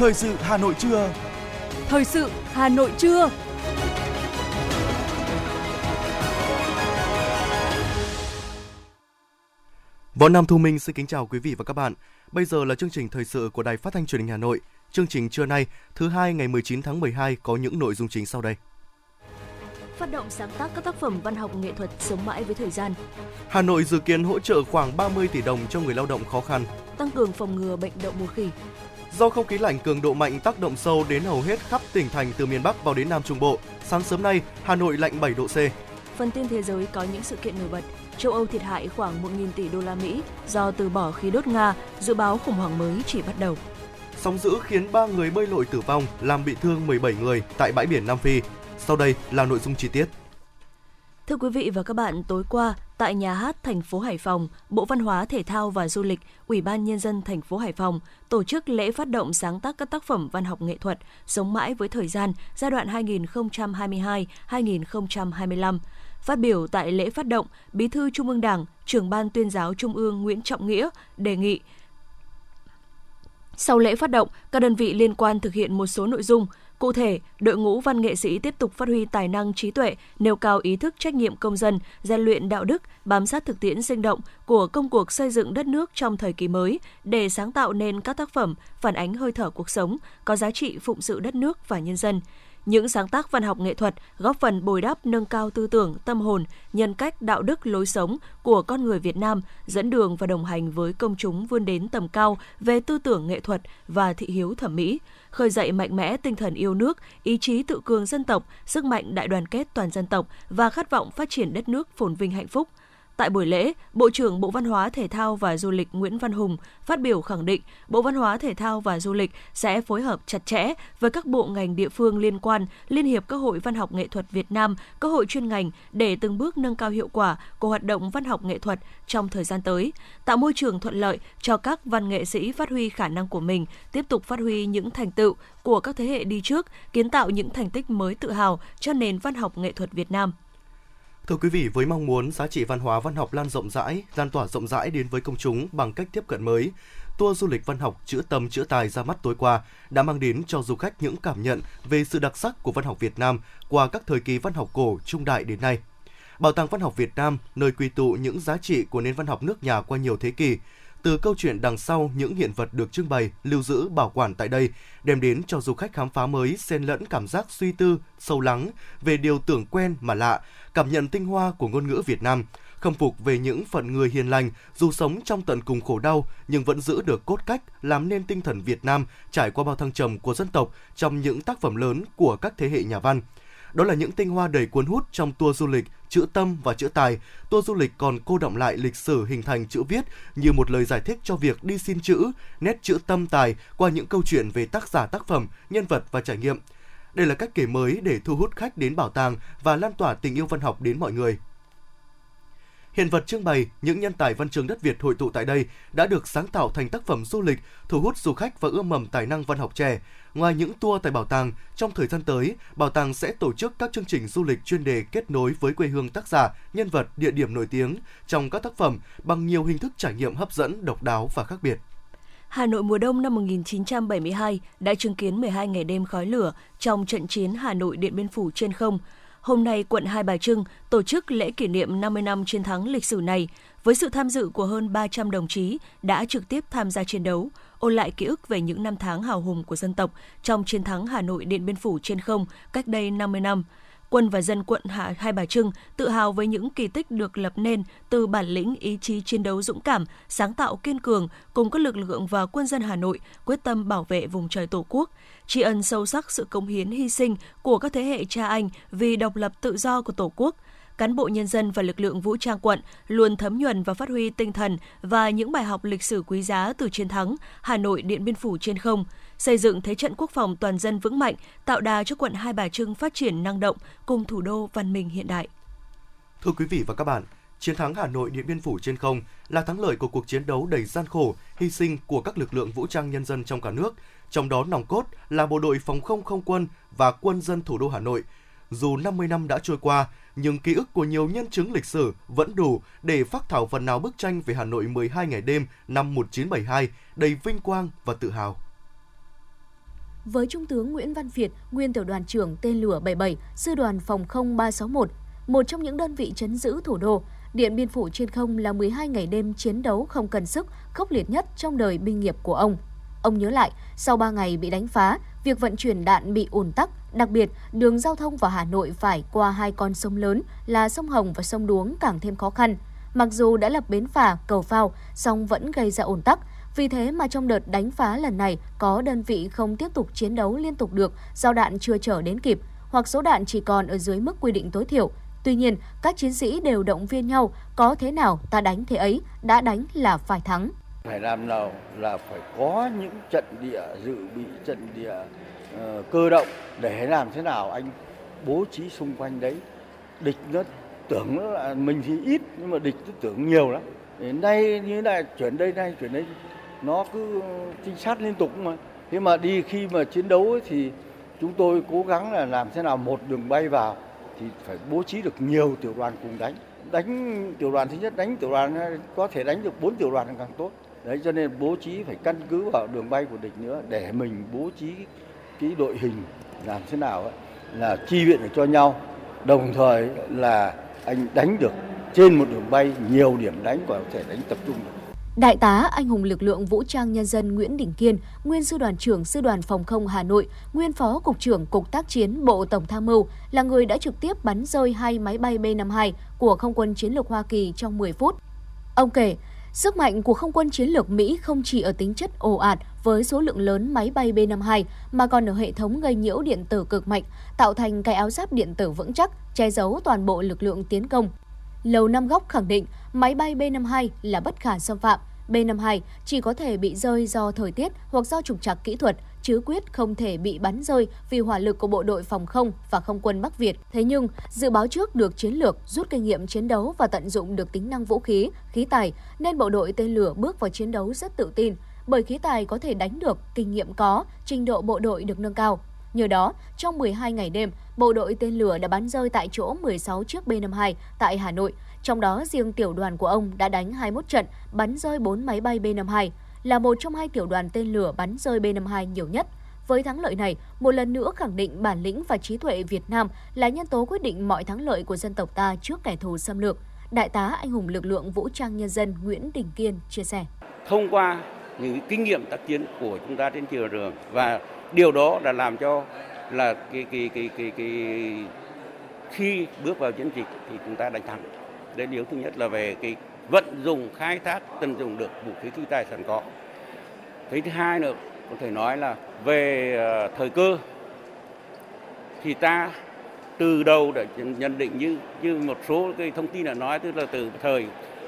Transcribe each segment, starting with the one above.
Thời sự Hà Nội trưa. Thời sự Hà Nội trưa. Võ Nam Thu Minh xin kính chào quý vị và các bạn. Bây giờ là chương trình thời sự của Đài Phát thanh Truyền hình Hà Nội. Chương trình trưa nay, thứ hai ngày 19 tháng 12 có những nội dung chính sau đây. Phát động sáng tác các tác phẩm văn học nghệ thuật sống mãi với thời gian. Hà Nội dự kiến hỗ trợ khoảng 30 tỷ đồng cho người lao động khó khăn. Tăng cường phòng ngừa bệnh đậu mùa khỉ. Do không khí lạnh cường độ mạnh tác động sâu đến hầu hết khắp tỉnh thành từ miền Bắc vào đến Nam Trung Bộ, sáng sớm nay Hà Nội lạnh 7 độ C. Phần tin thế giới có những sự kiện nổi bật. Châu Âu thiệt hại khoảng 1.000 tỷ đô la Mỹ do từ bỏ khí đốt Nga, dự báo khủng hoảng mới chỉ bắt đầu. Sóng dữ khiến 3 người bơi lội tử vong, làm bị thương 17 người tại bãi biển Nam Phi. Sau đây là nội dung chi tiết. Thưa quý vị và các bạn, tối qua tại nhà hát thành phố Hải Phòng, Bộ Văn hóa Thể thao và Du lịch, Ủy ban nhân dân thành phố Hải Phòng tổ chức lễ phát động sáng tác các tác phẩm văn học nghệ thuật sống mãi với thời gian giai đoạn 2022-2025. Phát biểu tại lễ phát động, Bí thư Trung ương Đảng, trưởng ban tuyên giáo Trung ương Nguyễn Trọng Nghĩa đề nghị sau lễ phát động, các đơn vị liên quan thực hiện một số nội dung. Cụ thể, đội ngũ văn nghệ sĩ tiếp tục phát huy tài năng trí tuệ, nêu cao ý thức trách nhiệm công dân, rèn luyện đạo đức, bám sát thực tiễn sinh động của công cuộc xây dựng đất nước trong thời kỳ mới để sáng tạo nên các tác phẩm phản ánh hơi thở cuộc sống, có giá trị phụng sự đất nước và nhân dân. Những sáng tác văn học nghệ thuật góp phần bồi đắp nâng cao tư tưởng, tâm hồn, nhân cách, đạo đức, lối sống của con người Việt Nam, dẫn đường và đồng hành với công chúng vươn đến tầm cao về tư tưởng nghệ thuật và thị hiếu thẩm mỹ, khơi dậy mạnh mẽ tinh thần yêu nước, ý chí tự cường dân tộc, sức mạnh đại đoàn kết toàn dân tộc và khát vọng phát triển đất nước phồn vinh hạnh phúc – Tại buổi lễ, Bộ trưởng Bộ Văn hóa Thể thao và Du lịch Nguyễn Văn Hùng phát biểu khẳng định Bộ Văn hóa Thể thao và Du lịch sẽ phối hợp chặt chẽ với các bộ ngành địa phương liên quan, Liên hiệp các hội văn học nghệ thuật Việt Nam, các hội chuyên ngành để từng bước nâng cao hiệu quả của hoạt động văn học nghệ thuật trong thời gian tới, tạo môi trường thuận lợi cho các văn nghệ sĩ phát huy khả năng của mình, tiếp tục phát huy những thành tựu của các thế hệ đi trước, kiến tạo những thành tích mới tự hào cho nền văn học nghệ thuật Việt Nam. Thưa quý vị, với mong muốn giá trị văn hóa văn học lan rộng rãi, lan tỏa rộng rãi đến với công chúng bằng cách tiếp cận mới, tour du lịch văn học chữ tâm chữ tài ra mắt tối qua đã mang đến cho du khách những cảm nhận về sự đặc sắc của văn học Việt Nam qua các thời kỳ văn học cổ trung đại đến nay. Bảo tàng Văn học Việt Nam, nơi quy tụ những giá trị của nền văn học nước nhà qua nhiều thế kỷ, từ câu chuyện đằng sau những hiện vật được trưng bày, lưu giữ, bảo quản tại đây, đem đến cho du khách khám phá mới xen lẫn cảm giác suy tư, sâu lắng về điều tưởng quen mà lạ, cảm nhận tinh hoa của ngôn ngữ Việt Nam, khâm phục về những phận người hiền lành dù sống trong tận cùng khổ đau nhưng vẫn giữ được cốt cách làm nên tinh thần Việt Nam trải qua bao thăng trầm của dân tộc trong những tác phẩm lớn của các thế hệ nhà văn. Đó là những tinh hoa đầy cuốn hút trong tour du lịch chữ tâm và chữ tài. Tour du lịch còn cô động lại lịch sử hình thành chữ viết như một lời giải thích cho việc đi xin chữ, nét chữ tâm tài qua những câu chuyện về tác giả tác phẩm, nhân vật và trải nghiệm. Đây là cách kể mới để thu hút khách đến bảo tàng và lan tỏa tình yêu văn học đến mọi người. Hiện vật trưng bày những nhân tài văn chương đất Việt hội tụ tại đây đã được sáng tạo thành tác phẩm du lịch, thu hút du khách và ươm mầm tài năng văn học trẻ. Ngoài những tour tại bảo tàng, trong thời gian tới, bảo tàng sẽ tổ chức các chương trình du lịch chuyên đề kết nối với quê hương tác giả, nhân vật, địa điểm nổi tiếng trong các tác phẩm bằng nhiều hình thức trải nghiệm hấp dẫn, độc đáo và khác biệt. Hà Nội mùa đông năm 1972 đã chứng kiến 12 ngày đêm khói lửa trong trận chiến Hà Nội Điện Biên Phủ trên không. Hôm nay, quận Hai Bà Trưng tổ chức lễ kỷ niệm 50 năm chiến thắng lịch sử này với sự tham dự của hơn 300 đồng chí đã trực tiếp tham gia chiến đấu, ôn lại ký ức về những năm tháng hào hùng của dân tộc trong chiến thắng Hà Nội Điện Biên Phủ trên không cách đây 50 năm – quân và dân quận Hạ Hai Bà Trưng tự hào với những kỳ tích được lập nên từ bản lĩnh ý chí chiến đấu dũng cảm, sáng tạo kiên cường cùng các lực lượng và quân dân Hà Nội quyết tâm bảo vệ vùng trời Tổ quốc, tri ân sâu sắc sự công hiến hy sinh của các thế hệ cha anh vì độc lập tự do của Tổ quốc cán bộ nhân dân và lực lượng vũ trang quận luôn thấm nhuần và phát huy tinh thần và những bài học lịch sử quý giá từ chiến thắng Hà Nội Điện Biên Phủ trên không, xây dựng thế trận quốc phòng toàn dân vững mạnh, tạo đà cho quận Hai Bà Trưng phát triển năng động cùng thủ đô văn minh hiện đại. Thưa quý vị và các bạn, chiến thắng Hà Nội Điện Biên Phủ trên không là thắng lợi của cuộc chiến đấu đầy gian khổ, hy sinh của các lực lượng vũ trang nhân dân trong cả nước, trong đó nòng cốt là bộ đội phòng không không quân và quân dân thủ đô Hà Nội. Dù 50 năm đã trôi qua, nhưng ký ức của nhiều nhân chứng lịch sử vẫn đủ để phát thảo phần nào bức tranh về Hà Nội 12 ngày đêm năm 1972 đầy vinh quang và tự hào. với Trung tướng Nguyễn Văn Việt, nguyên tiểu đoàn trưởng tên lửa 77, sư đoàn phòng không 361, một trong những đơn vị chấn giữ thủ đô, Điện Biên Phủ trên không là 12 ngày đêm chiến đấu không cần sức, khốc liệt nhất trong đời binh nghiệp của ông. Ông nhớ lại, sau 3 ngày bị đánh phá, việc vận chuyển đạn bị ùn tắc, đặc biệt đường giao thông vào Hà Nội phải qua hai con sông lớn là sông Hồng và sông Đuống càng thêm khó khăn. Mặc dù đã lập bến phà, cầu phao, song vẫn gây ra ùn tắc. Vì thế mà trong đợt đánh phá lần này có đơn vị không tiếp tục chiến đấu liên tục được do đạn chưa trở đến kịp, hoặc số đạn chỉ còn ở dưới mức quy định tối thiểu. Tuy nhiên, các chiến sĩ đều động viên nhau, có thế nào ta đánh thế ấy, đã đánh là phải thắng. Phải làm nào là phải có những trận địa dự bị trận địa uh, cơ động để làm thế nào anh bố trí xung quanh đấy. Địch nó tưởng là mình thì ít nhưng mà địch nó tưởng nhiều lắm. Đến nay như thế này chuyển đây nay chuyển đây nó cứ trinh sát liên tục mà. Thế mà đi khi mà chiến đấu ấy thì chúng tôi cố gắng là làm thế nào một đường bay vào thì phải bố trí được nhiều tiểu đoàn cùng đánh đánh tiểu đoàn thứ nhất đánh tiểu đoàn có thể đánh được bốn tiểu đoàn càng tốt đấy cho nên bố trí phải căn cứ vào đường bay của địch nữa để mình bố trí cái đội hình làm thế nào ấy, là chi viện được cho nhau đồng thời là anh đánh được trên một đường bay nhiều điểm đánh và có thể đánh tập trung được Đại tá anh hùng lực lượng vũ trang nhân dân Nguyễn Đình Kiên, nguyên sư đoàn trưởng sư đoàn phòng không Hà Nội, nguyên phó cục trưởng cục tác chiến Bộ Tổng tham mưu là người đã trực tiếp bắn rơi hai máy bay B-52 của không quân chiến lược Hoa Kỳ trong 10 phút. Ông kể, sức mạnh của không quân chiến lược Mỹ không chỉ ở tính chất ồ ạt với số lượng lớn máy bay B-52 mà còn ở hệ thống gây nhiễu điện tử cực mạnh, tạo thành cái áo giáp điện tử vững chắc, che giấu toàn bộ lực lượng tiến công. Lầu Năm Góc khẳng định máy bay B-52 là bất khả xâm phạm, B-52 chỉ có thể bị rơi do thời tiết hoặc do trục trặc kỹ thuật, chứ quyết không thể bị bắn rơi vì hỏa lực của bộ đội phòng không và không quân Bắc Việt. Thế nhưng, dự báo trước được chiến lược, rút kinh nghiệm chiến đấu và tận dụng được tính năng vũ khí, khí tài, nên bộ đội tên lửa bước vào chiến đấu rất tự tin, bởi khí tài có thể đánh được, kinh nghiệm có, trình độ bộ đội được nâng cao. Nhờ đó, trong 12 ngày đêm, bộ đội tên lửa đã bắn rơi tại chỗ 16 chiếc B-52 tại Hà Nội, trong đó riêng tiểu đoàn của ông đã đánh 21 trận, bắn rơi 4 máy bay B-52, là một trong hai tiểu đoàn tên lửa bắn rơi B-52 nhiều nhất. Với thắng lợi này, một lần nữa khẳng định bản lĩnh và trí tuệ Việt Nam là nhân tố quyết định mọi thắng lợi của dân tộc ta trước kẻ thù xâm lược. Đại tá anh hùng lực lượng vũ trang nhân dân Nguyễn Đình Kiên chia sẻ. Thông qua những kinh nghiệm tác chiến của chúng ta trên trường và điều đó đã làm cho là cái cái cái cái, cái khi bước vào chiến dịch thì chúng ta đánh thắng đấy điều thứ nhất là về cái vận dụng, khai thác, tận dụng được vũ khí khí tài sẵn có. Cái thứ hai nữa, có thể nói là về ờ, thời cơ, thì ta từ đầu đã nhận định như như một số cái thông tin đã nói, tức là từ thời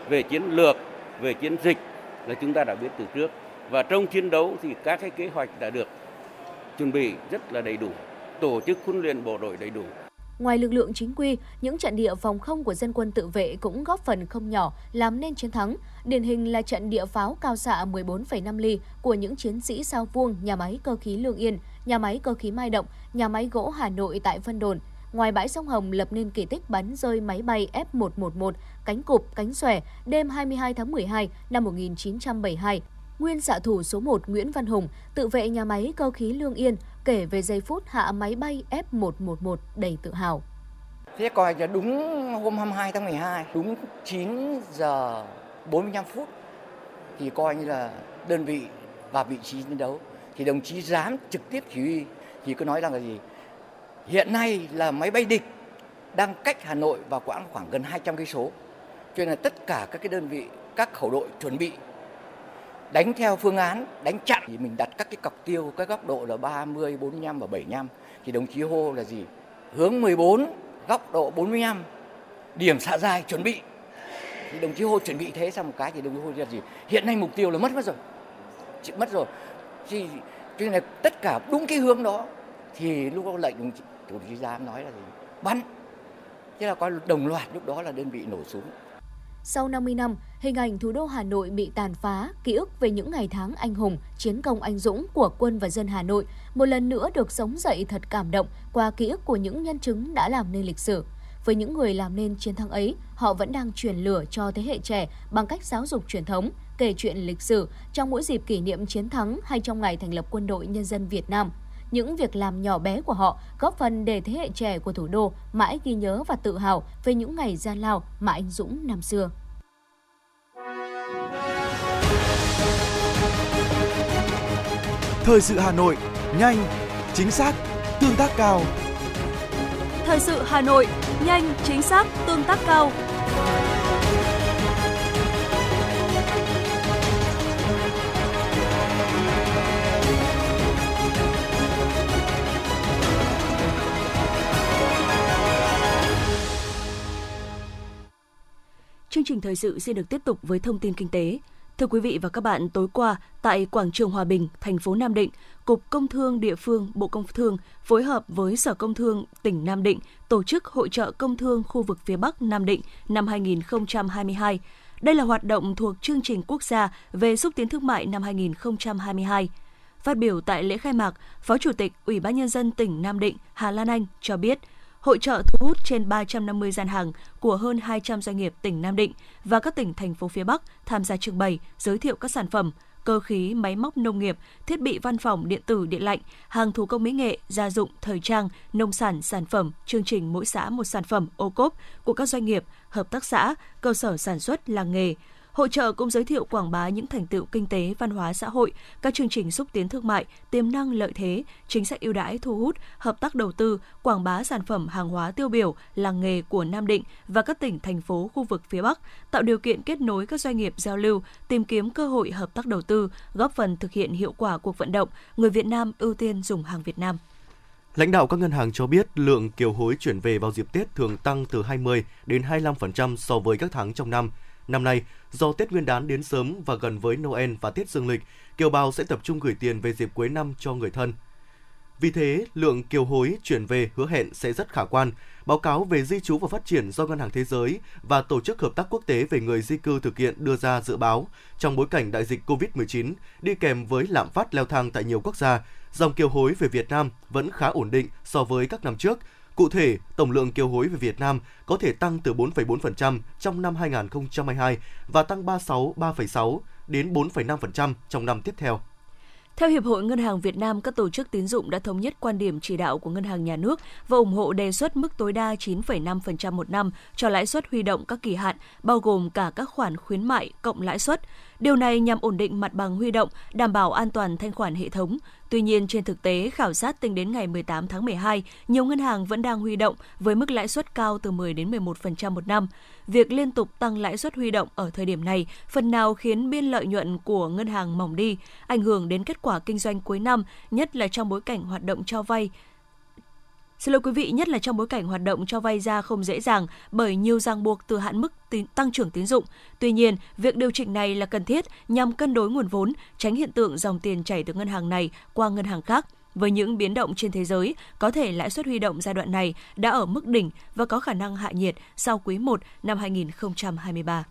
về chiến lược, về chiến dịch là chúng ta đã biết từ trước. Và trong chiến đấu thì các cái kế hoạch đã được chuẩn bị rất là đầy đủ, tổ chức huấn luyện bộ đội đầy đủ. Ngoài lực lượng chính quy, những trận địa phòng không của dân quân tự vệ cũng góp phần không nhỏ làm nên chiến thắng. Điển hình là trận địa pháo cao xạ 14,5 ly của những chiến sĩ sao vuông nhà máy cơ khí Lương Yên, nhà máy cơ khí Mai Động, nhà máy gỗ Hà Nội tại Vân Đồn. Ngoài bãi sông Hồng lập nên kỳ tích bắn rơi máy bay F-111 cánh cụp, cánh xòe đêm 22 tháng 12 năm 1972 nguyên xạ thủ số 1 Nguyễn Văn Hùng, tự vệ nhà máy cơ khí Lương Yên, kể về giây phút hạ máy bay F111 đầy tự hào. Thế coi là đúng hôm 22 tháng 12, đúng 9 giờ 45 phút thì coi như là đơn vị và vị trí chiến đấu. Thì đồng chí dám trực tiếp chỉ huy thì cứ nói rằng là gì? Hiện nay là máy bay địch đang cách Hà Nội và quãng khoảng gần 200 cây số. Cho nên là tất cả các cái đơn vị các khẩu đội chuẩn bị đánh theo phương án đánh chặn. Thì mình đặt các cái cọc tiêu các góc độ là 30, 45 và 75 thì đồng chí hô là gì? Hướng 14 góc độ 45 điểm xạ dài chuẩn bị. Thì đồng chí hô chuẩn bị thế xong một cái thì đồng chí hô là gì? Hiện nay mục tiêu là mất mất rồi. Chị mất rồi. Thì cho nên là tất cả đúng cái hướng đó. Thì lúc đó lệnh đồng chí, đồng chí giám nói là gì? Bắn. Thế là coi đồng loạt lúc đó là đơn vị nổ súng sau 50 năm, hình ảnh thủ đô Hà Nội bị tàn phá, ký ức về những ngày tháng anh hùng, chiến công anh dũng của quân và dân Hà Nội một lần nữa được sống dậy thật cảm động qua ký ức của những nhân chứng đã làm nên lịch sử. Với những người làm nên chiến thắng ấy, họ vẫn đang truyền lửa cho thế hệ trẻ bằng cách giáo dục truyền thống, kể chuyện lịch sử trong mỗi dịp kỷ niệm chiến thắng hay trong ngày thành lập quân đội nhân dân Việt Nam những việc làm nhỏ bé của họ góp phần để thế hệ trẻ của thủ đô mãi ghi nhớ và tự hào về những ngày gian lao mà anh Dũng năm xưa. Thời sự Hà Nội, nhanh, chính xác, tương tác cao. Thời sự Hà Nội, nhanh, chính xác, tương tác cao. Chương trình thời sự sẽ được tiếp tục với thông tin kinh tế. Thưa quý vị và các bạn, tối qua tại quảng trường Hòa Bình, thành phố Nam Định, Cục Công Thương địa phương Bộ Công Thương phối hợp với Sở Công Thương tỉnh Nam Định tổ chức hội trợ công thương khu vực phía Bắc Nam Định năm 2022. Đây là hoạt động thuộc chương trình quốc gia về xúc tiến thương mại năm 2022. Phát biểu tại lễ khai mạc, Phó Chủ tịch Ủy ban Nhân dân tỉnh Nam Định Hà Lan Anh cho biết – hội trợ thu hút trên 350 gian hàng của hơn 200 doanh nghiệp tỉnh Nam Định và các tỉnh thành phố phía Bắc tham gia trưng bày, giới thiệu các sản phẩm, cơ khí, máy móc nông nghiệp, thiết bị văn phòng, điện tử, điện lạnh, hàng thủ công mỹ nghệ, gia dụng, thời trang, nông sản, sản phẩm, chương trình mỗi xã một sản phẩm ô cốp của các doanh nghiệp, hợp tác xã, cơ sở sản xuất, làng nghề, Hội trợ cũng giới thiệu quảng bá những thành tựu kinh tế, văn hóa xã hội, các chương trình xúc tiến thương mại, tiềm năng lợi thế, chính sách ưu đãi thu hút, hợp tác đầu tư, quảng bá sản phẩm hàng hóa tiêu biểu, làng nghề của Nam Định và các tỉnh thành phố khu vực phía Bắc, tạo điều kiện kết nối các doanh nghiệp giao lưu, tìm kiếm cơ hội hợp tác đầu tư, góp phần thực hiện hiệu quả cuộc vận động người Việt Nam ưu tiên dùng hàng Việt Nam. Lãnh đạo các ngân hàng cho biết lượng kiều hối chuyển về vào dịp Tết thường tăng từ 20 đến 25% so với các tháng trong năm. Năm nay, do Tết Nguyên đán đến sớm và gần với Noel và Tết Dương lịch, kiều bào sẽ tập trung gửi tiền về dịp cuối năm cho người thân. Vì thế, lượng kiều hối chuyển về hứa hẹn sẽ rất khả quan. Báo cáo về di trú và phát triển do Ngân hàng Thế giới và Tổ chức Hợp tác Quốc tế về người di cư thực hiện đưa ra dự báo trong bối cảnh đại dịch COVID-19 đi kèm với lạm phát leo thang tại nhiều quốc gia, dòng kiều hối về Việt Nam vẫn khá ổn định so với các năm trước, Cụ thể, tổng lượng kiều hối về Việt Nam có thể tăng từ 4,4% trong năm 2022 và tăng 36, 3,6 đến 4,5% trong năm tiếp theo. Theo Hiệp hội Ngân hàng Việt Nam, các tổ chức tín dụng đã thống nhất quan điểm chỉ đạo của Ngân hàng Nhà nước và ủng hộ đề xuất mức tối đa 9,5% một năm cho lãi suất huy động các kỳ hạn, bao gồm cả các khoản khuyến mại cộng lãi suất. Điều này nhằm ổn định mặt bằng huy động, đảm bảo an toàn thanh khoản hệ thống. Tuy nhiên, trên thực tế, khảo sát tính đến ngày 18 tháng 12, nhiều ngân hàng vẫn đang huy động với mức lãi suất cao từ 10 đến 11% một năm. Việc liên tục tăng lãi suất huy động ở thời điểm này phần nào khiến biên lợi nhuận của ngân hàng mỏng đi, ảnh hưởng đến kết quả kinh doanh cuối năm, nhất là trong bối cảnh hoạt động cho vay Xin lỗi quý vị, nhất là trong bối cảnh hoạt động cho vay ra không dễ dàng bởi nhiều ràng buộc từ hạn mức tín, tăng trưởng tín dụng. Tuy nhiên, việc điều chỉnh này là cần thiết nhằm cân đối nguồn vốn, tránh hiện tượng dòng tiền chảy từ ngân hàng này qua ngân hàng khác. Với những biến động trên thế giới, có thể lãi suất huy động giai đoạn này đã ở mức đỉnh và có khả năng hạ nhiệt sau quý 1 năm 2023.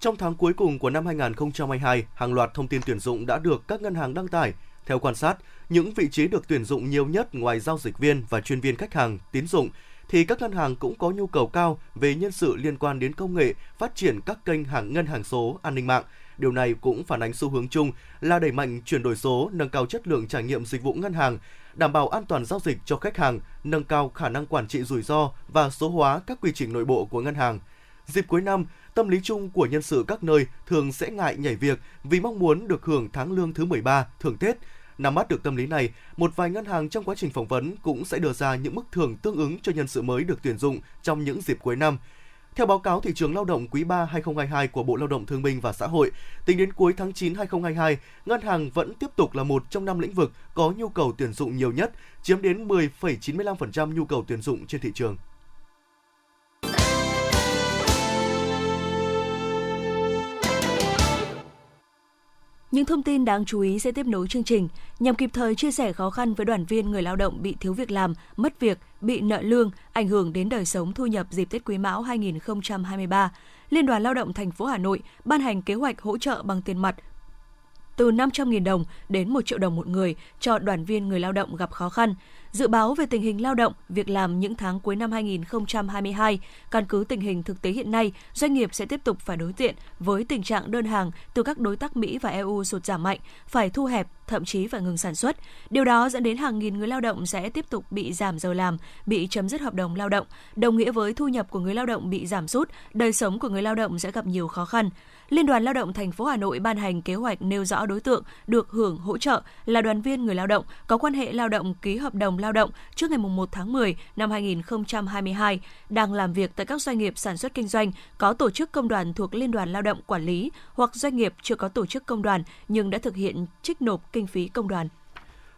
Trong tháng cuối cùng của năm 2022, hàng loạt thông tin tuyển dụng đã được các ngân hàng đăng tải. Theo quan sát, những vị trí được tuyển dụng nhiều nhất ngoài giao dịch viên và chuyên viên khách hàng, tín dụng thì các ngân hàng cũng có nhu cầu cao về nhân sự liên quan đến công nghệ, phát triển các kênh hàng ngân hàng số, an ninh mạng. Điều này cũng phản ánh xu hướng chung là đẩy mạnh chuyển đổi số, nâng cao chất lượng trải nghiệm dịch vụ ngân hàng, đảm bảo an toàn giao dịch cho khách hàng, nâng cao khả năng quản trị rủi ro và số hóa các quy trình nội bộ của ngân hàng. Dịp cuối năm, tâm lý chung của nhân sự các nơi thường sẽ ngại nhảy việc vì mong muốn được hưởng tháng lương thứ 13, thưởng Tết, Nắm bắt được tâm lý này, một vài ngân hàng trong quá trình phỏng vấn cũng sẽ đưa ra những mức thưởng tương ứng cho nhân sự mới được tuyển dụng trong những dịp cuối năm. Theo báo cáo thị trường lao động quý 3 2022 của Bộ Lao động Thương binh và Xã hội, tính đến cuối tháng 9 2022, ngân hàng vẫn tiếp tục là một trong năm lĩnh vực có nhu cầu tuyển dụng nhiều nhất, chiếm đến 10,95% nhu cầu tuyển dụng trên thị trường. Những thông tin đáng chú ý sẽ tiếp nối chương trình nhằm kịp thời chia sẻ khó khăn với đoàn viên người lao động bị thiếu việc làm, mất việc, bị nợ lương, ảnh hưởng đến đời sống thu nhập dịp Tết Quý Mão 2023. Liên đoàn Lao động thành phố Hà Nội ban hành kế hoạch hỗ trợ bằng tiền mặt từ 500.000 đồng đến 1 triệu đồng một người cho đoàn viên người lao động gặp khó khăn. Dự báo về tình hình lao động, việc làm những tháng cuối năm 2022, căn cứ tình hình thực tế hiện nay, doanh nghiệp sẽ tiếp tục phải đối diện với tình trạng đơn hàng từ các đối tác Mỹ và EU sụt giảm mạnh, phải thu hẹp, thậm chí phải ngừng sản xuất. Điều đó dẫn đến hàng nghìn người lao động sẽ tiếp tục bị giảm giờ làm, bị chấm dứt hợp đồng lao động, đồng nghĩa với thu nhập của người lao động bị giảm sút, đời sống của người lao động sẽ gặp nhiều khó khăn. Liên đoàn Lao động thành phố Hà Nội ban hành kế hoạch nêu rõ đối tượng được hưởng hỗ trợ là đoàn viên người lao động có quan hệ lao động ký hợp đồng lao động trước ngày 1 tháng 10 năm 2022 đang làm việc tại các doanh nghiệp sản xuất kinh doanh có tổ chức công đoàn thuộc Liên đoàn Lao động quản lý hoặc doanh nghiệp chưa có tổ chức công đoàn nhưng đã thực hiện trích nộp kinh phí công đoàn.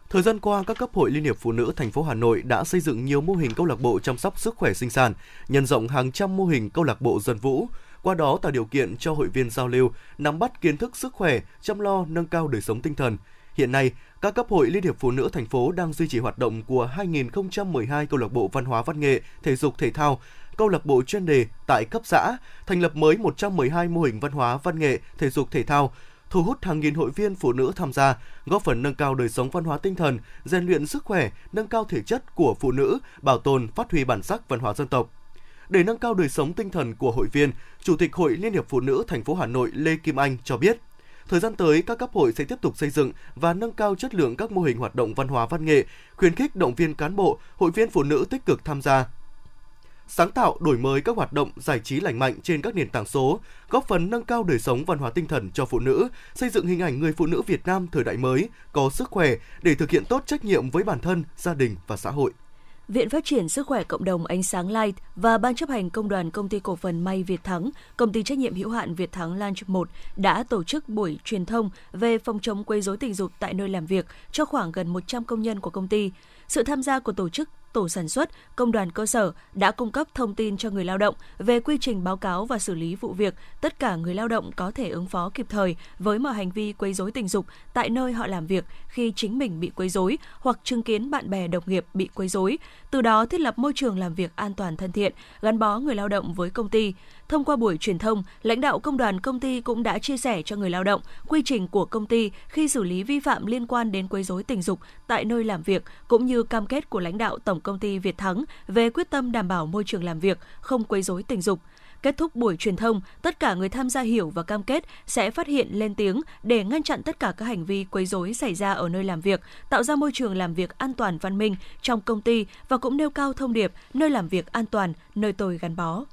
Thời gian qua, các cấp hội Liên hiệp Phụ nữ thành phố Hà Nội đã xây dựng nhiều mô hình câu lạc bộ chăm sóc sức khỏe sinh sản, nhân rộng hàng trăm mô hình câu lạc bộ dân vũ, qua đó tạo điều kiện cho hội viên giao lưu, nắm bắt kiến thức sức khỏe, chăm lo nâng cao đời sống tinh thần. Hiện nay, các cấp hội Liên hiệp Phụ nữ thành phố đang duy trì hoạt động của 2012 câu lạc bộ văn hóa văn nghệ, thể dục thể thao, câu lạc bộ chuyên đề tại cấp xã, thành lập mới 112 mô hình văn hóa văn nghệ, thể dục thể thao, thu hút hàng nghìn hội viên phụ nữ tham gia, góp phần nâng cao đời sống văn hóa tinh thần, rèn luyện sức khỏe, nâng cao thể chất của phụ nữ, bảo tồn, phát huy bản sắc văn hóa dân tộc. Để nâng cao đời sống tinh thần của hội viên, Chủ tịch Hội Liên hiệp Phụ nữ thành phố Hà Nội Lê Kim Anh cho biết, thời gian tới các cấp hội sẽ tiếp tục xây dựng và nâng cao chất lượng các mô hình hoạt động văn hóa văn nghệ, khuyến khích động viên cán bộ, hội viên phụ nữ tích cực tham gia sáng tạo đổi mới các hoạt động giải trí lành mạnh trên các nền tảng số, góp phần nâng cao đời sống văn hóa tinh thần cho phụ nữ, xây dựng hình ảnh người phụ nữ Việt Nam thời đại mới, có sức khỏe để thực hiện tốt trách nhiệm với bản thân, gia đình và xã hội. Viện Phát triển Sức khỏe Cộng đồng Ánh sáng Light và Ban chấp hành Công đoàn Công ty Cổ phần May Việt Thắng, Công ty trách nhiệm hữu hạn Việt Thắng Lunch 1 đã tổ chức buổi truyền thông về phòng chống quấy rối tình dục tại nơi làm việc cho khoảng gần 100 công nhân của công ty. Sự tham gia của tổ chức tổ sản xuất, công đoàn cơ sở đã cung cấp thông tin cho người lao động về quy trình báo cáo và xử lý vụ việc. Tất cả người lao động có thể ứng phó kịp thời với mọi hành vi quấy rối tình dục tại nơi họ làm việc khi chính mình bị quấy rối hoặc chứng kiến bạn bè đồng nghiệp bị quấy rối. Từ đó thiết lập môi trường làm việc an toàn thân thiện, gắn bó người lao động với công ty. Thông qua buổi truyền thông, lãnh đạo công đoàn công ty cũng đã chia sẻ cho người lao động quy trình của công ty khi xử lý vi phạm liên quan đến quấy rối tình dục tại nơi làm việc cũng như cam kết của lãnh đạo tổng công ty Việt Thắng về quyết tâm đảm bảo môi trường làm việc không quấy rối tình dục. Kết thúc buổi truyền thông, tất cả người tham gia hiểu và cam kết sẽ phát hiện lên tiếng để ngăn chặn tất cả các hành vi quấy rối xảy ra ở nơi làm việc, tạo ra môi trường làm việc an toàn văn minh trong công ty và cũng nêu cao thông điệp nơi làm việc an toàn, nơi tôi gắn bó.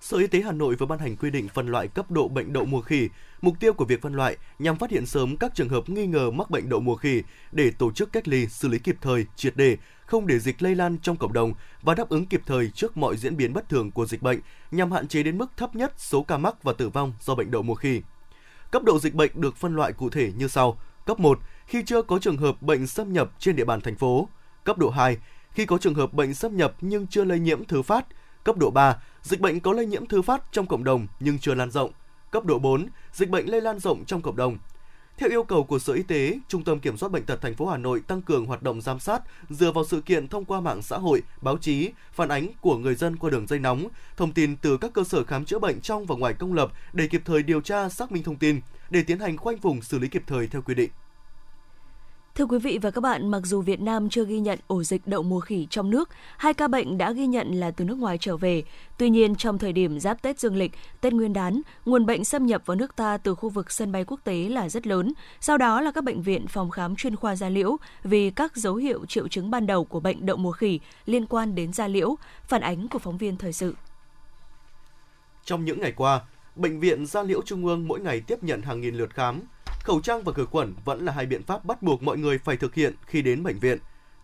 Sở Y tế Hà Nội vừa ban hành quy định phân loại cấp độ bệnh đậu mùa khỉ. Mục tiêu của việc phân loại nhằm phát hiện sớm các trường hợp nghi ngờ mắc bệnh đậu mùa khỉ để tổ chức cách ly, xử lý kịp thời, triệt đề, không để dịch lây lan trong cộng đồng và đáp ứng kịp thời trước mọi diễn biến bất thường của dịch bệnh nhằm hạn chế đến mức thấp nhất số ca mắc và tử vong do bệnh đậu mùa khỉ. Cấp độ dịch bệnh được phân loại cụ thể như sau: Cấp 1, khi chưa có trường hợp bệnh xâm nhập trên địa bàn thành phố. Cấp độ 2, khi có trường hợp bệnh xâm nhập nhưng chưa lây nhiễm thứ phát. Cấp độ 3, dịch bệnh có lây nhiễm thứ phát trong cộng đồng nhưng chưa lan rộng. Cấp độ 4, dịch bệnh lây lan rộng trong cộng đồng. Theo yêu cầu của Sở Y tế, Trung tâm Kiểm soát bệnh tật thành phố Hà Nội tăng cường hoạt động giám sát dựa vào sự kiện thông qua mạng xã hội, báo chí, phản ánh của người dân qua đường dây nóng, thông tin từ các cơ sở khám chữa bệnh trong và ngoài công lập để kịp thời điều tra, xác minh thông tin, để tiến hành khoanh vùng xử lý kịp thời theo quy định. Thưa quý vị và các bạn, mặc dù Việt Nam chưa ghi nhận ổ dịch đậu mùa khỉ trong nước, hai ca bệnh đã ghi nhận là từ nước ngoài trở về. Tuy nhiên, trong thời điểm giáp Tết Dương lịch, Tết Nguyên đán, nguồn bệnh xâm nhập vào nước ta từ khu vực sân bay quốc tế là rất lớn. Sau đó là các bệnh viện phòng khám chuyên khoa da liễu vì các dấu hiệu triệu chứng ban đầu của bệnh đậu mùa khỉ liên quan đến da liễu, phản ánh của phóng viên thời sự. Trong những ngày qua, Bệnh viện Da Liễu Trung ương mỗi ngày tiếp nhận hàng nghìn lượt khám, khẩu trang và khử khuẩn vẫn là hai biện pháp bắt buộc mọi người phải thực hiện khi đến bệnh viện.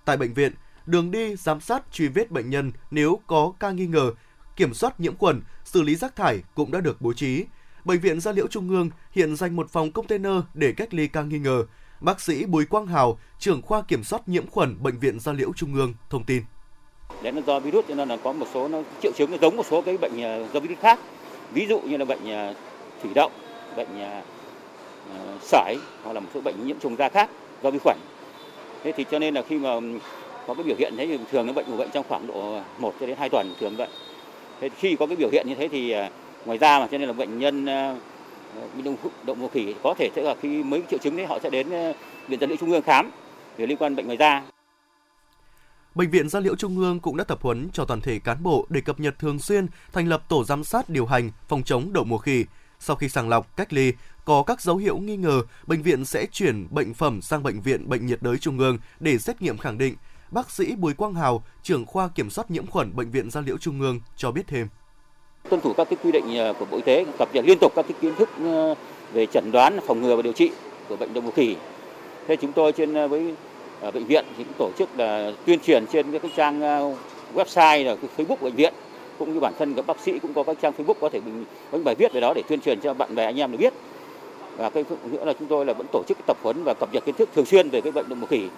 Tại bệnh viện, đường đi giám sát truy vết bệnh nhân nếu có ca nghi ngờ, kiểm soát nhiễm khuẩn, xử lý rác thải cũng đã được bố trí. Bệnh viện Gia Liễu Trung ương hiện dành một phòng container để cách ly ca nghi ngờ. Bác sĩ Bùi Quang Hào, trưởng khoa kiểm soát nhiễm khuẩn Bệnh viện Gia Liễu Trung ương thông tin. Đấy là do virus cho nên là có một số nó triệu chứng nó giống một số cái bệnh à, do virus khác. Ví dụ như là bệnh à, thủy đậu, bệnh à, Ờ, sởi hoặc là một số bệnh nhiễm trùng da khác do vi khuẩn. Thế thì cho nên là khi mà có cái biểu hiện thế thì thường cái bệnh của bệnh trong khoảng độ 1 cho đến 2 tuần thường vậy. Thế khi có cái biểu hiện như thế thì ờ, ngoài ra mà cho nên là bệnh nhân ờ, bị động, động mùa khỉ có thể sẽ là khi mấy triệu chứng đấy họ sẽ đến viện dân liệu trung ương khám về liên quan bệnh ngoài da Bệnh viện Gia Liễu Trung ương cũng đã tập huấn cho toàn thể cán bộ để cập nhật thường xuyên, thành lập tổ giám sát điều hành phòng chống đậu mùa khỉ. Sau khi sàng lọc, cách ly, có các dấu hiệu nghi ngờ, bệnh viện sẽ chuyển bệnh phẩm sang bệnh viện Bệnh nhiệt đới Trung ương để xét nghiệm khẳng định. Bác sĩ Bùi Quang Hào, trưởng khoa kiểm soát nhiễm khuẩn Bệnh viện Gia Liễu Trung ương cho biết thêm. Tuân thủ các cái quy định ờ, của Bộ Y tế, cập nhật liên tục các cái kiến thức ờ, về chẩn đoán, phòng ngừa và điều trị của bệnh đậu mùa khỉ. Thế chúng tôi trên ờ, với ở bệnh viện thì cũng tổ chức là tuyên truyền trên các trang website là Facebook của bệnh viện cũng như bản thân các bác sĩ cũng có các trang Facebook có thể mình có những bài viết về đó để tuyên truyền cho bạn bè anh em được biết và cái nữa là chúng tôi là vẫn tổ chức tập huấn và cập nhật kiến thức thường xuyên về cái bệnh đậu mùa khỉ.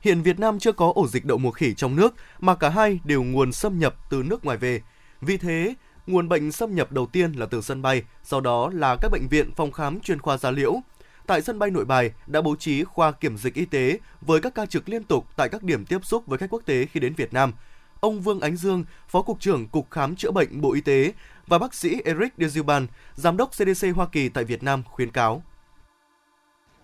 Hiện Việt Nam chưa có ổ dịch đậu mùa khỉ trong nước mà cả hai đều nguồn xâm nhập từ nước ngoài về. Vì thế, nguồn bệnh xâm nhập đầu tiên là từ sân bay, sau đó là các bệnh viện phòng khám chuyên khoa Gia Liễu. Tại sân bay Nội Bài đã bố trí khoa kiểm dịch y tế với các ca trực liên tục tại các điểm tiếp xúc với khách quốc tế khi đến Việt Nam. Ông Vương Ánh Dương, Phó Cục trưởng Cục Khám Chữa Bệnh Bộ Y tế và bác sĩ Eric Dezuban, Giám đốc CDC Hoa Kỳ tại Việt Nam khuyến cáo.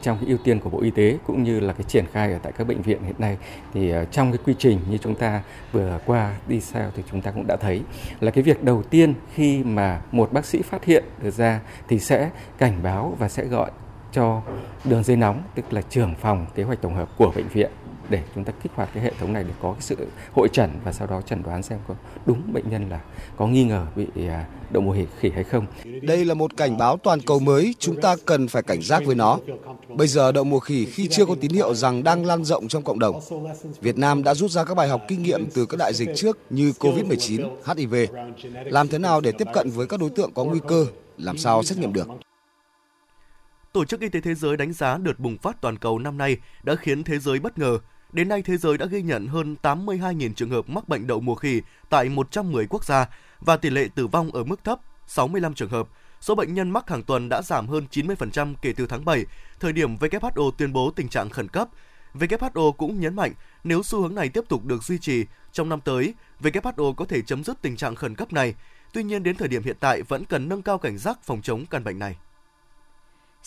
Trong cái ưu tiên của Bộ Y tế cũng như là cái triển khai ở tại các bệnh viện hiện nay thì ờ, trong cái quy trình như chúng ta vừa qua đi sao thì chúng ta cũng đã thấy là cái việc đầu tiên khi mà một bác sĩ phát hiện được ra thì sẽ cảnh báo và sẽ gọi cho đường dây nóng tức là trưởng phòng kế hoạch tổng hợp của bệnh viện để chúng ta kích hoạt cái hệ thống này để có cái sự hội trần và sau đó chẩn đoán xem có đúng bệnh nhân là có nghi ngờ bị à, đậu mùa khỉ hay không. Đây là một cảnh báo toàn cầu mới, chúng ta cần phải cảnh giác với nó. Bây giờ đậu mùa khỉ khi chưa có tín hiệu rằng đang lan rộng trong cộng đồng. Việt Nam đã rút ra các bài học kinh nghiệm từ các đại dịch trước như COVID-19, HIV. Làm thế nào để tiếp cận với các đối tượng có nguy cơ, làm sao xét nghiệm được. Tổ chức Y tế Thế giới đánh giá đợt bùng phát toàn cầu năm nay đã khiến thế giới bất ngờ Đến nay, thế giới đã ghi nhận hơn 82.000 trường hợp mắc bệnh đậu mùa khỉ tại 110 quốc gia và tỷ lệ tử vong ở mức thấp, 65 trường hợp. Số bệnh nhân mắc hàng tuần đã giảm hơn 90% kể từ tháng 7, thời điểm WHO tuyên bố tình trạng khẩn cấp. WHO cũng nhấn mạnh nếu xu hướng này tiếp tục được duy trì, trong năm tới, WHO có thể chấm dứt tình trạng khẩn cấp này. Tuy nhiên, đến thời điểm hiện tại vẫn cần nâng cao cảnh giác phòng chống căn bệnh này.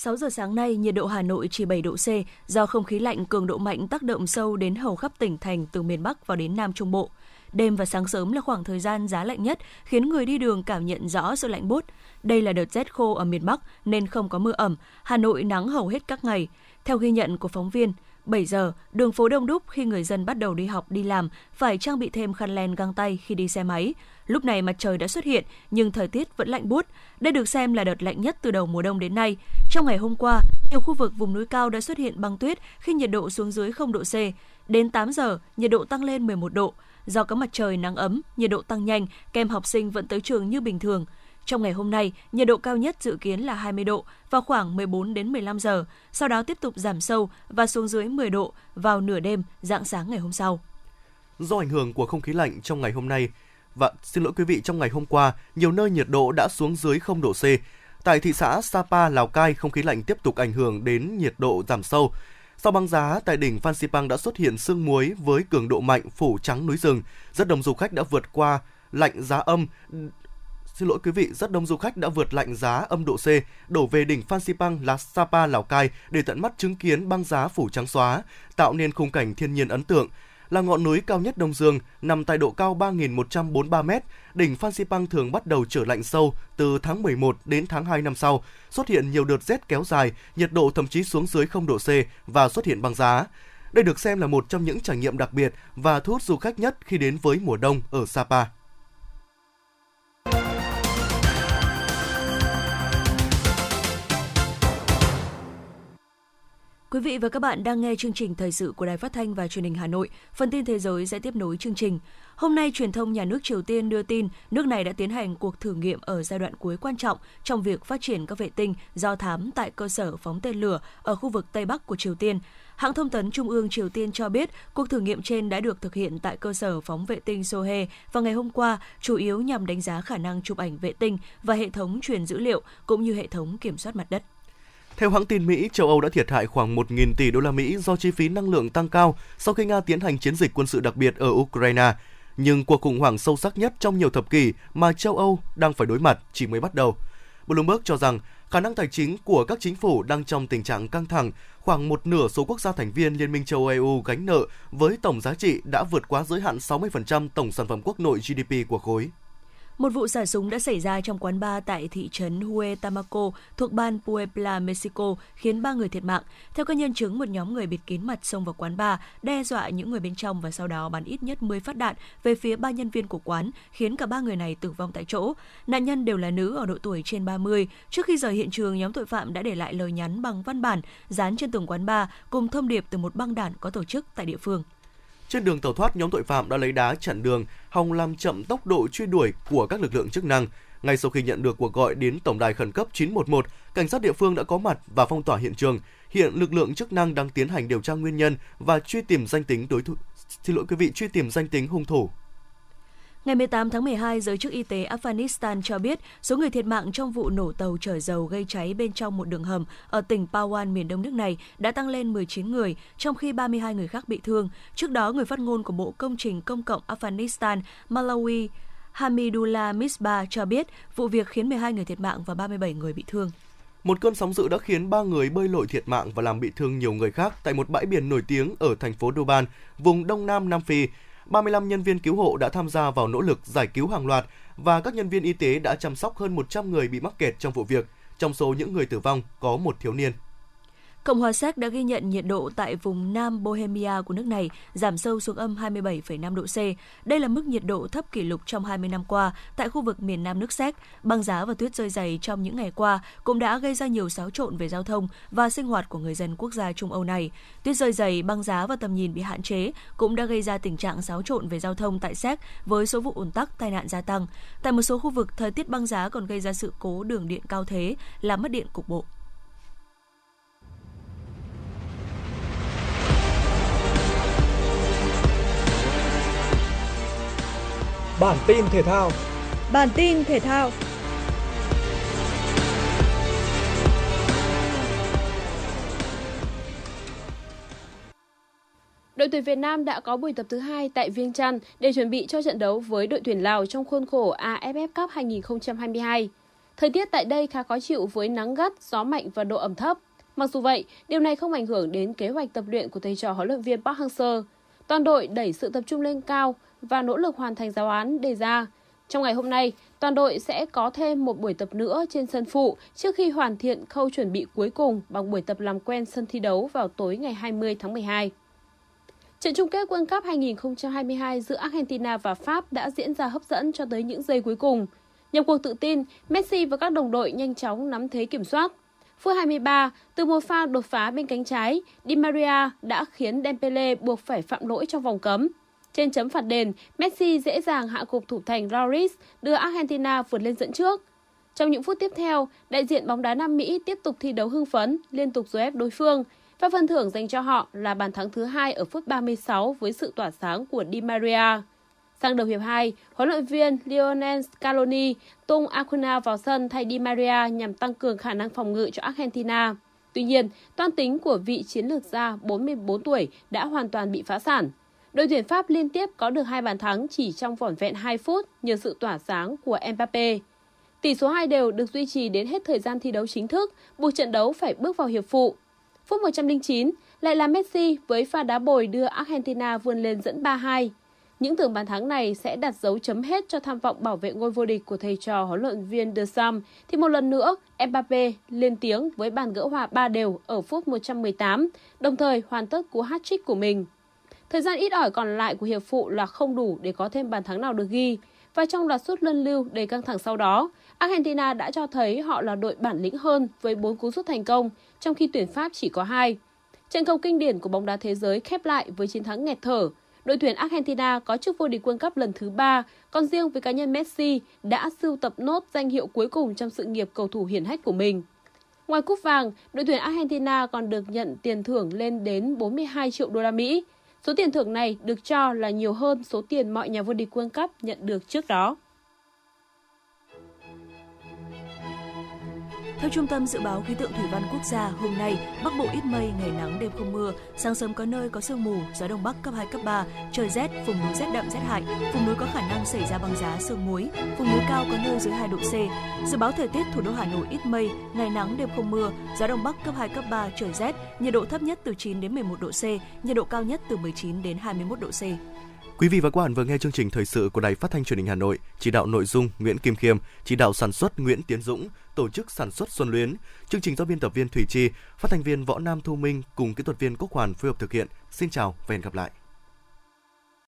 6 giờ sáng nay, nhiệt độ Hà Nội chỉ 7 độ C do không khí lạnh cường độ mạnh tác động sâu đến hầu khắp tỉnh thành từ miền Bắc vào đến Nam Trung Bộ. Đêm và sáng sớm là khoảng thời gian giá lạnh nhất, khiến người đi đường cảm nhận rõ sự lạnh bút. Đây là đợt rét khô ở miền Bắc nên không có mưa ẩm, Hà Nội nắng hầu hết các ngày. Theo ghi nhận của phóng viên, 7 giờ, đường phố đông đúc khi người dân bắt đầu đi học đi làm phải trang bị thêm khăn len găng tay khi đi xe máy. Lúc này mặt trời đã xuất hiện nhưng thời tiết vẫn lạnh buốt. Đây được xem là đợt lạnh nhất từ đầu mùa đông đến nay. Trong ngày hôm qua, nhiều khu vực vùng núi cao đã xuất hiện băng tuyết khi nhiệt độ xuống dưới 0 độ C. Đến 8 giờ, nhiệt độ tăng lên 11 độ. Do có mặt trời nắng ấm, nhiệt độ tăng nhanh, kem học sinh vẫn tới trường như bình thường. Trong ngày hôm nay, nhiệt độ cao nhất dự kiến là 20 độ vào khoảng 14 đến 15 giờ, sau đó tiếp tục giảm sâu và xuống dưới 10 độ vào nửa đêm, dạng sáng ngày hôm sau. Do ảnh hưởng của không khí lạnh trong ngày hôm nay, và xin lỗi quý vị, trong ngày hôm qua, nhiều nơi nhiệt độ đã xuống dưới 0 độ C. Tại thị xã Sapa, Lào Cai, không khí lạnh tiếp tục ảnh hưởng đến nhiệt độ giảm sâu. Sau băng giá, tại đỉnh Phan Xipang đã xuất hiện sương muối với cường độ mạnh phủ trắng núi rừng. Rất đông du khách đã vượt qua lạnh giá âm Xin lỗi quý vị, rất đông du khách đã vượt lạnh giá âm độ C, đổ về đỉnh Phan Xipang, Lá Sapa, Lào Cai để tận mắt chứng kiến băng giá phủ trắng xóa, tạo nên khung cảnh thiên nhiên ấn tượng. Là ngọn núi cao nhất Đông Dương, nằm tại độ cao 3.143 m, đỉnh Phan Xipang thường bắt đầu trở lạnh sâu từ tháng 11 đến tháng 2 năm sau, xuất hiện nhiều đợt rét kéo dài, nhiệt độ thậm chí xuống dưới 0 độ C và xuất hiện băng giá. Đây được xem là một trong những trải nghiệm đặc biệt và thu hút du khách nhất khi đến với mùa đông ở Sapa. Quý vị và các bạn đang nghe chương trình thời sự của Đài Phát thanh và Truyền hình Hà Nội. Phần tin thế giới sẽ tiếp nối chương trình. Hôm nay, truyền thông nhà nước Triều Tiên đưa tin nước này đã tiến hành cuộc thử nghiệm ở giai đoạn cuối quan trọng trong việc phát triển các vệ tinh do thám tại cơ sở phóng tên lửa ở khu vực Tây Bắc của Triều Tiên. Hãng thông tấn Trung ương Triều Tiên cho biết cuộc thử nghiệm trên đã được thực hiện tại cơ sở phóng vệ tinh Sohe vào ngày hôm qua, chủ yếu nhằm đánh giá khả năng chụp ảnh vệ tinh và hệ thống truyền dữ liệu cũng như hệ thống kiểm soát mặt đất. Theo hãng tin Mỹ, châu Âu đã thiệt hại khoảng 1.000 tỷ đô la Mỹ do chi phí năng lượng tăng cao sau khi Nga tiến hành chiến dịch quân sự đặc biệt ở Ukraine. Nhưng cuộc khủng hoảng sâu sắc nhất trong nhiều thập kỷ mà châu Âu đang phải đối mặt chỉ mới bắt đầu. Bloomberg cho rằng khả năng tài chính của các chính phủ đang trong tình trạng căng thẳng, khoảng một nửa số quốc gia thành viên Liên minh châu Âu EU gánh nợ với tổng giá trị đã vượt quá giới hạn 60% tổng sản phẩm quốc nội GDP của khối. Một vụ xả súng đã xảy ra trong quán bar tại thị trấn Huetamaco thuộc bang Puebla, Mexico, khiến ba người thiệt mạng. Theo các nhân chứng, một nhóm người bịt kín mặt xông vào quán bar, đe dọa những người bên trong và sau đó bắn ít nhất 10 phát đạn về phía ba nhân viên của quán, khiến cả ba người này tử vong tại chỗ. Nạn nhân đều là nữ ở độ tuổi trên 30. Trước khi rời hiện trường, nhóm tội phạm đã để lại lời nhắn bằng văn bản dán trên tường quán bar cùng thông điệp từ một băng đảng có tổ chức tại địa phương. Trên đường tàu thoát, nhóm tội phạm đã lấy đá chặn đường, hòng làm chậm tốc độ truy đuổi của các lực lượng chức năng. Ngay sau khi nhận được cuộc gọi đến tổng đài khẩn cấp 911, cảnh sát địa phương đã có mặt và phong tỏa hiện trường. Hiện lực lượng chức năng đang tiến hành điều tra nguyên nhân và truy tìm danh tính đối thủ. Xin lỗi quý vị, truy tìm danh tính hung thủ. Ngày 18 tháng 12, giới chức y tế Afghanistan cho biết số người thiệt mạng trong vụ nổ tàu chở dầu gây cháy bên trong một đường hầm ở tỉnh Pawan, miền đông nước này đã tăng lên 19 người, trong khi 32 người khác bị thương. Trước đó, người phát ngôn của Bộ Công trình Công cộng Afghanistan, Malawi, Hamidullah Misbah cho biết vụ việc khiến 12 người thiệt mạng và 37 người bị thương. Một cơn sóng dữ đã khiến ba người bơi lội thiệt mạng và làm bị thương nhiều người khác tại một bãi biển nổi tiếng ở thành phố Durban, vùng đông nam Nam Phi. 35 nhân viên cứu hộ đã tham gia vào nỗ lực giải cứu hàng loạt và các nhân viên y tế đã chăm sóc hơn 100 người bị mắc kẹt trong vụ việc. Trong số những người tử vong có một thiếu niên. Cộng hòa Séc đã ghi nhận nhiệt độ tại vùng Nam Bohemia của nước này giảm sâu xuống âm 27,5 độ C. Đây là mức nhiệt độ thấp kỷ lục trong 20 năm qua tại khu vực miền Nam nước Séc. Băng giá và tuyết rơi dày trong những ngày qua cũng đã gây ra nhiều xáo trộn về giao thông và sinh hoạt của người dân quốc gia Trung Âu này. Tuyết rơi dày, băng giá và tầm nhìn bị hạn chế cũng đã gây ra tình trạng xáo trộn về giao thông tại Séc với số vụ ùn tắc, tai nạn gia tăng. Tại một số khu vực, thời tiết băng giá còn gây ra sự cố đường điện cao thế, làm mất điện cục bộ. Bản tin thể thao. Bản tin thể thao. Đội tuyển Việt Nam đã có buổi tập thứ hai tại Viêng Chăn để chuẩn bị cho trận đấu với đội tuyển Lào trong khuôn khổ AFF Cup 2022. Thời tiết tại đây khá khó chịu với nắng gắt, gió mạnh và độ ẩm thấp. Mặc dù vậy, điều này không ảnh hưởng đến kế hoạch tập luyện của thầy trò huấn luyện viên Park Hang-seo. Toàn đội đẩy sự tập trung lên cao, và nỗ lực hoàn thành giáo án đề ra. Trong ngày hôm nay, toàn đội sẽ có thêm một buổi tập nữa trên sân phụ trước khi hoàn thiện khâu chuẩn bị cuối cùng bằng buổi tập làm quen sân thi đấu vào tối ngày 20 tháng 12. Trận chung kết World Cup 2022 giữa Argentina và Pháp đã diễn ra hấp dẫn cho tới những giây cuối cùng. Nhập cuộc tự tin, Messi và các đồng đội nhanh chóng nắm thế kiểm soát. Phút 23, từ một pha đột phá bên cánh trái, Di Maria đã khiến Dembele buộc phải phạm lỗi trong vòng cấm. Trên chấm phạt đền, Messi dễ dàng hạ gục thủ thành Lloris, đưa Argentina vượt lên dẫn trước. Trong những phút tiếp theo, đại diện bóng đá Nam Mỹ tiếp tục thi đấu hưng phấn, liên tục dối ép đối phương và phần thưởng dành cho họ là bàn thắng thứ hai ở phút 36 với sự tỏa sáng của Di Maria. Sang đầu hiệp 2, huấn luyện viên Lionel Scaloni tung Acuna vào sân thay Di Maria nhằm tăng cường khả năng phòng ngự cho Argentina. Tuy nhiên, toan tính của vị chiến lược gia 44 tuổi đã hoàn toàn bị phá sản. Đội tuyển Pháp liên tiếp có được hai bàn thắng chỉ trong vỏn vẹn 2 phút nhờ sự tỏa sáng của Mbappe. Tỷ số 2 đều được duy trì đến hết thời gian thi đấu chính thức, buộc trận đấu phải bước vào hiệp phụ. Phút 109, lại là Messi với pha đá bồi đưa Argentina vươn lên dẫn 3-2. Những tưởng bàn thắng này sẽ đặt dấu chấm hết cho tham vọng bảo vệ ngôi vô địch của thầy trò huấn luyện viên De Sam, thì một lần nữa Mbappe lên tiếng với bàn gỡ hòa 3 đều ở phút 118, đồng thời hoàn tất cú hat-trick của mình. Thời gian ít ỏi còn lại của hiệp phụ là không đủ để có thêm bàn thắng nào được ghi. Và trong loạt sút luân lưu đầy căng thẳng sau đó, Argentina đã cho thấy họ là đội bản lĩnh hơn với 4 cú sút thành công, trong khi tuyển Pháp chỉ có 2. Trận cầu kinh điển của bóng đá thế giới khép lại với chiến thắng nghẹt thở. Đội tuyển Argentina có chức vô địch World Cup lần thứ 3, còn riêng với cá nhân Messi đã sưu tập nốt danh hiệu cuối cùng trong sự nghiệp cầu thủ hiển hách của mình. Ngoài cúp vàng, đội tuyển Argentina còn được nhận tiền thưởng lên đến 42 triệu đô la Mỹ. Số tiền thưởng này được cho là nhiều hơn số tiền mọi nhà vô địch World Cup nhận được trước đó. Theo Trung tâm Dự báo Khí tượng Thủy văn Quốc gia, hôm nay Bắc Bộ ít mây, ngày nắng, đêm không mưa, sáng sớm có nơi có sương mù, gió đông bắc cấp 2, cấp 3, trời rét, vùng núi rét đậm rét hại, vùng núi có khả năng xảy ra băng giá, sương muối, vùng núi cao có nơi dưới 2 độ C. Dự báo thời tiết thủ đô Hà Nội ít mây, ngày nắng, đêm không mưa, gió đông bắc cấp 2, cấp 3, trời rét, nhiệt độ thấp nhất từ 9 đến 11 độ C, nhiệt độ cao nhất từ 19 đến 21 độ C. Quý vị và các bạn vừa nghe chương trình thời sự của Đài Phát thanh Truyền hình Hà Nội, chỉ đạo nội dung Nguyễn Kim Khiêm, chỉ đạo sản xuất Nguyễn Tiến Dũng, tổ chức sản xuất Xuân Luyến, chương trình do biên tập viên Thủy Chi, phát thanh viên Võ Nam Thu Minh cùng kỹ thuật viên Quốc Hoàn phối hợp thực hiện. Xin chào và hẹn gặp lại.